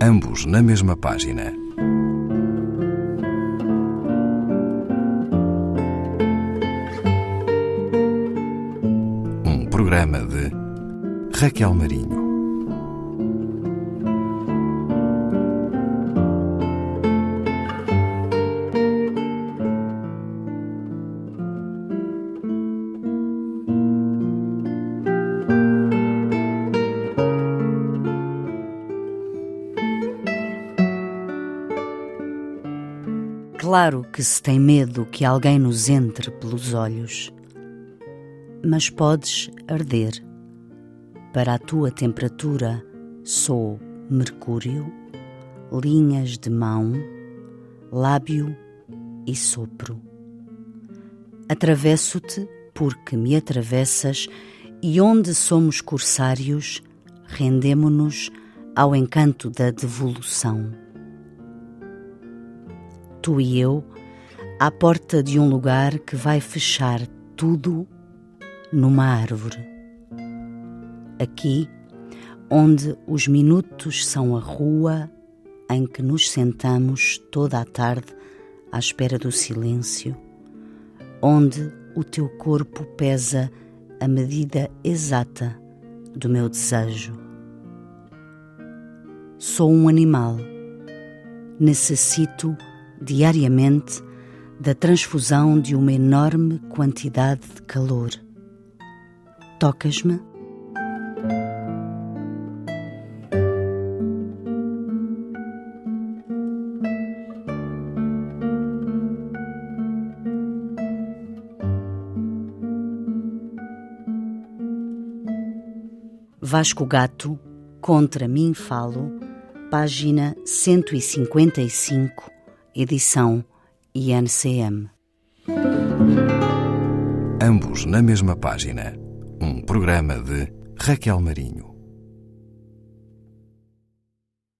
ambos na mesma página. Um programa de Raquel Marinho. Claro que se tem medo que alguém nos entre pelos olhos, mas podes arder. Para a tua temperatura sou mercúrio, linhas de mão, lábio e sopro. Atravesso-te porque me atravessas e onde somos corsários, rendemo-nos ao encanto da devolução tu e eu, à porta de um lugar que vai fechar tudo numa árvore. Aqui, onde os minutos são a rua em que nos sentamos toda a tarde à espera do silêncio, onde o teu corpo pesa a medida exata do meu desejo. Sou um animal. Necessito diariamente da transfusão de uma enorme quantidade de calor. Tocas-me? Vasco Gato, Contra mim falo, página 155 edição INCM. Ambos na mesma página. Um programa de Raquel Marinho.